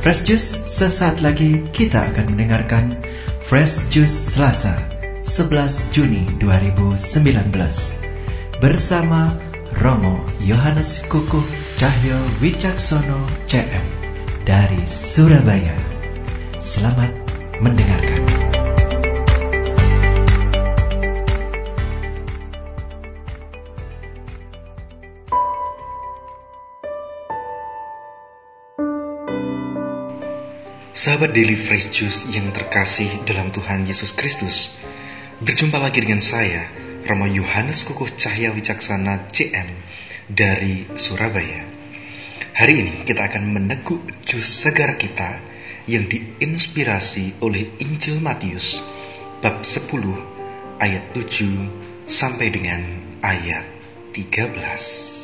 Fresh Juice, sesaat lagi kita akan mendengarkan Fresh Juice Selasa 11 Juni 2019 bersama Romo Yohanes Kukuh Cahyo Wicaksono CM dari Surabaya. Selamat mendengarkan. Sahabat Daily Fresh Juice yang terkasih dalam Tuhan Yesus Kristus, berjumpa lagi dengan saya, Romo Yohanes Kukuh Cahya Wicaksana CM dari Surabaya. Hari ini kita akan meneguk jus segar kita yang diinspirasi oleh Injil Matius bab 10 ayat 7 sampai dengan ayat 13.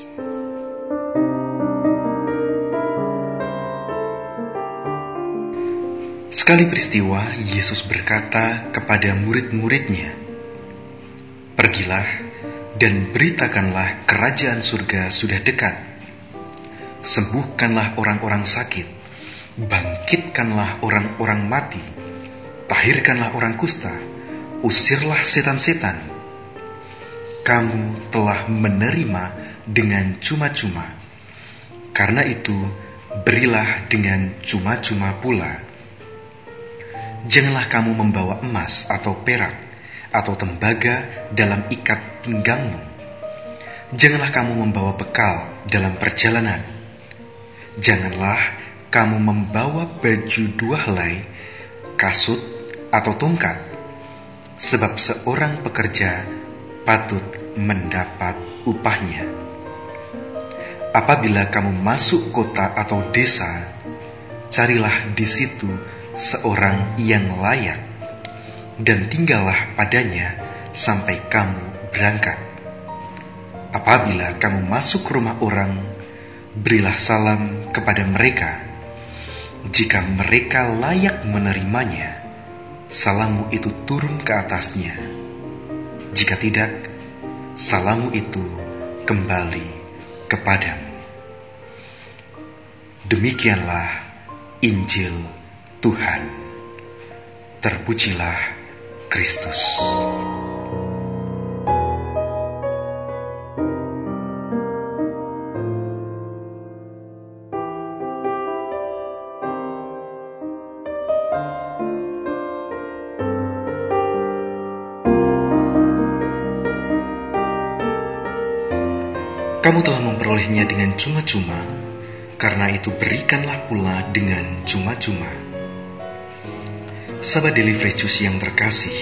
Sekali peristiwa, Yesus berkata kepada murid-muridnya, Pergilah dan beritakanlah kerajaan surga sudah dekat. Sembuhkanlah orang-orang sakit, bangkitkanlah orang-orang mati, tahirkanlah orang kusta, usirlah setan-setan. Kamu telah menerima dengan cuma-cuma. Karena itu, berilah dengan cuma-cuma pula Janganlah kamu membawa emas atau perak atau tembaga dalam ikat pinggangmu. Janganlah kamu membawa bekal dalam perjalanan. Janganlah kamu membawa baju dua helai, kasut, atau tongkat, sebab seorang pekerja patut mendapat upahnya. Apabila kamu masuk kota atau desa, carilah di situ seorang yang layak, dan tinggallah padanya sampai kamu berangkat. Apabila kamu masuk rumah orang, berilah salam kepada mereka. Jika mereka layak menerimanya, salammu itu turun ke atasnya. Jika tidak, salammu itu kembali kepadamu. Demikianlah Injil Tuhan. Terpujilah Kristus. Kamu telah memperolehnya dengan cuma-cuma, karena itu berikanlah pula dengan cuma-cuma. Sahabat Juice yang terkasih,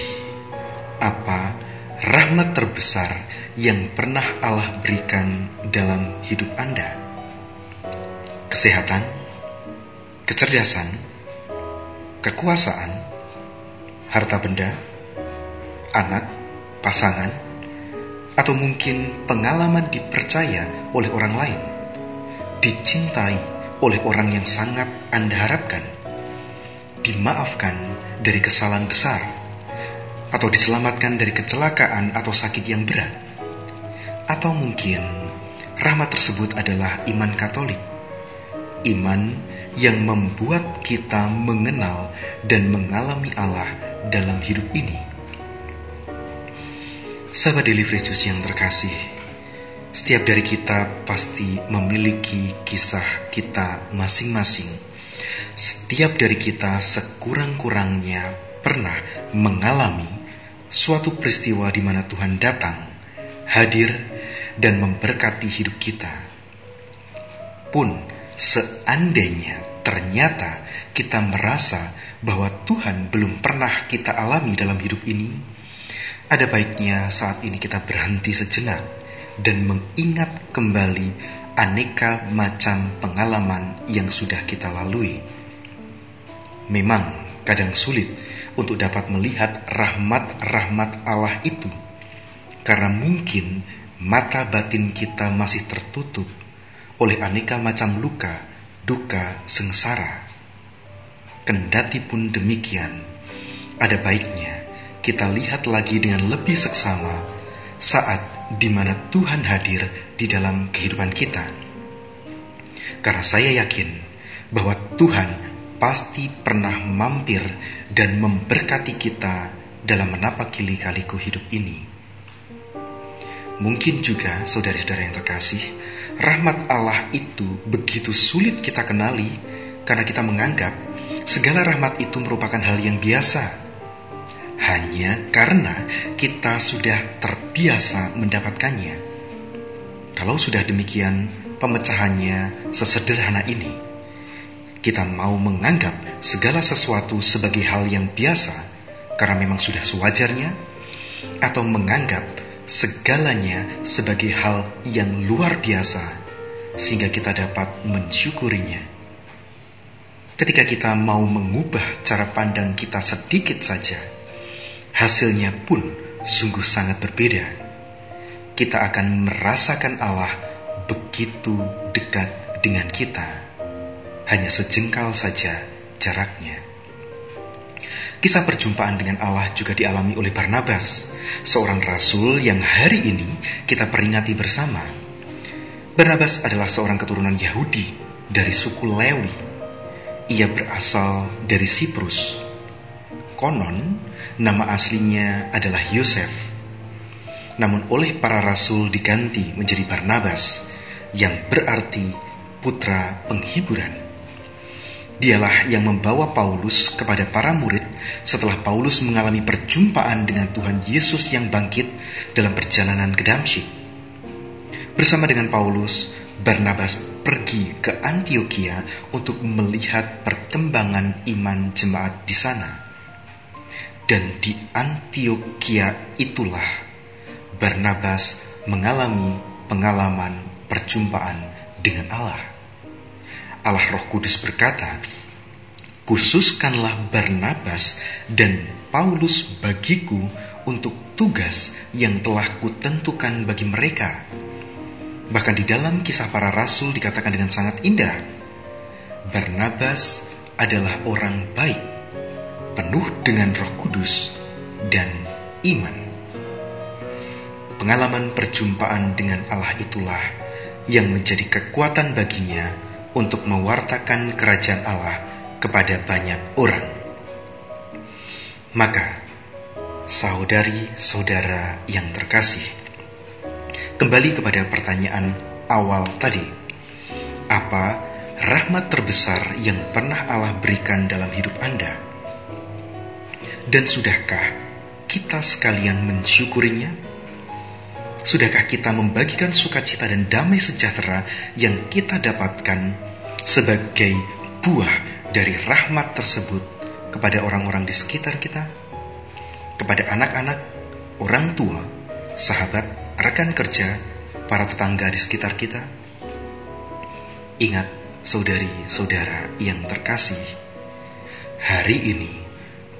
apa rahmat terbesar yang pernah Allah berikan dalam hidup Anda? Kesehatan, kecerdasan, kekuasaan, harta benda, anak, pasangan, atau mungkin pengalaman dipercaya oleh orang lain, dicintai oleh orang yang sangat Anda harapkan, dimaafkan dari kesalahan besar, atau diselamatkan dari kecelakaan atau sakit yang berat, atau mungkin rahmat tersebut adalah iman Katolik, iman yang membuat kita mengenal dan mengalami Allah dalam hidup ini. Sahabat Daily Fresh yang terkasih, setiap dari kita pasti memiliki kisah kita masing-masing setiap dari kita sekurang-kurangnya pernah mengalami suatu peristiwa di mana Tuhan datang, hadir, dan memberkati hidup kita. Pun seandainya ternyata kita merasa bahwa Tuhan belum pernah kita alami dalam hidup ini, ada baiknya saat ini kita berhenti sejenak dan mengingat kembali aneka macam pengalaman yang sudah kita lalui Memang kadang sulit untuk dapat melihat rahmat-rahmat Allah itu, karena mungkin mata batin kita masih tertutup oleh aneka macam luka, duka, sengsara. Kendati pun demikian, ada baiknya kita lihat lagi dengan lebih seksama saat di mana Tuhan hadir di dalam kehidupan kita. Karena saya yakin bahwa Tuhan pasti pernah mampir dan memberkati kita dalam menapaki lika-liku hidup ini. Mungkin juga, saudara-saudara yang terkasih, rahmat Allah itu begitu sulit kita kenali karena kita menganggap segala rahmat itu merupakan hal yang biasa. Hanya karena kita sudah terbiasa mendapatkannya. Kalau sudah demikian, pemecahannya sesederhana ini. Kita mau menganggap segala sesuatu sebagai hal yang biasa karena memang sudah sewajarnya, atau menganggap segalanya sebagai hal yang luar biasa sehingga kita dapat mensyukurinya. Ketika kita mau mengubah cara pandang kita sedikit saja, hasilnya pun sungguh sangat berbeda. Kita akan merasakan Allah begitu dekat dengan kita, hanya sejengkal saja jaraknya. Kisah perjumpaan dengan Allah juga dialami oleh Barnabas, seorang rasul yang hari ini kita peringati bersama. Barnabas adalah seorang keturunan Yahudi dari suku Lewi. Ia berasal dari Siprus. Konon, nama aslinya adalah Yosef. Namun oleh para rasul diganti menjadi Barnabas yang berarti putra penghiburan. Dialah yang membawa Paulus kepada para murid setelah Paulus mengalami perjumpaan dengan Tuhan Yesus yang bangkit dalam perjalanan ke Damsyik. Bersama dengan Paulus, Barnabas pergi ke Antioquia untuk melihat perkembangan iman jemaat di sana. Dan di Antioquia itulah Barnabas mengalami pengalaman perjumpaan dengan Allah. Allah Roh Kudus berkata, "Khususkanlah Barnabas dan Paulus bagiku untuk tugas yang telah kutentukan bagi mereka." Bahkan di dalam kisah para rasul dikatakan dengan sangat indah, Barnabas adalah orang baik, penuh dengan Roh Kudus dan iman. Pengalaman perjumpaan dengan Allah itulah yang menjadi kekuatan baginya untuk mewartakan kerajaan Allah kepada banyak orang. Maka, saudari-saudara yang terkasih, kembali kepada pertanyaan awal tadi. Apa rahmat terbesar yang pernah Allah berikan dalam hidup Anda? Dan sudahkah kita sekalian mensyukurinya? Sudahkah kita membagikan sukacita dan damai sejahtera yang kita dapatkan sebagai buah dari rahmat tersebut kepada orang-orang di sekitar kita? Kepada anak-anak, orang tua, sahabat, rekan kerja, para tetangga di sekitar kita? Ingat, saudari-saudara yang terkasih, hari ini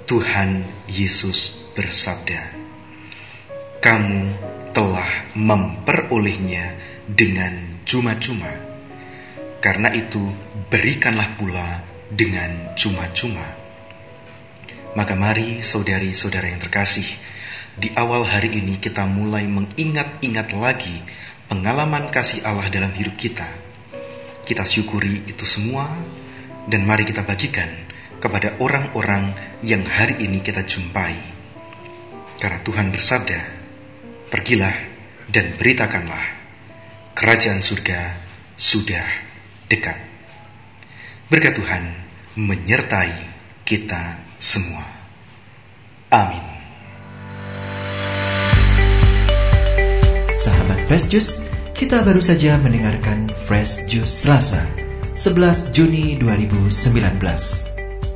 Tuhan Yesus bersabda, "Kamu telah memperolehnya dengan cuma-cuma. Karena itu, berikanlah pula dengan cuma-cuma. Maka mari saudari-saudara yang terkasih, di awal hari ini kita mulai mengingat-ingat lagi pengalaman kasih Allah dalam hidup kita. Kita syukuri itu semua dan mari kita bagikan kepada orang-orang yang hari ini kita jumpai. Karena Tuhan bersabda, Pergilah dan beritakanlah, kerajaan surga sudah dekat. Berkat Tuhan menyertai kita semua. Amin. Sahabat Fresh Juice, kita baru saja mendengarkan Fresh Juice Selasa, 11 Juni 2019.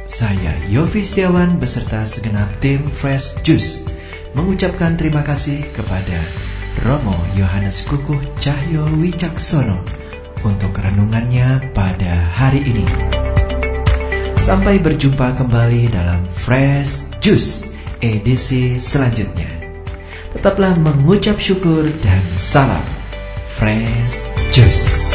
Saya Yofi Setiawan beserta segenap tim Fresh Juice mengucapkan terima kasih kepada Romo Yohanes Kukuh Cahyo Wicaksono untuk renungannya pada hari ini. Sampai berjumpa kembali dalam Fresh Juice edisi selanjutnya. Tetaplah mengucap syukur dan salam Fresh Juice.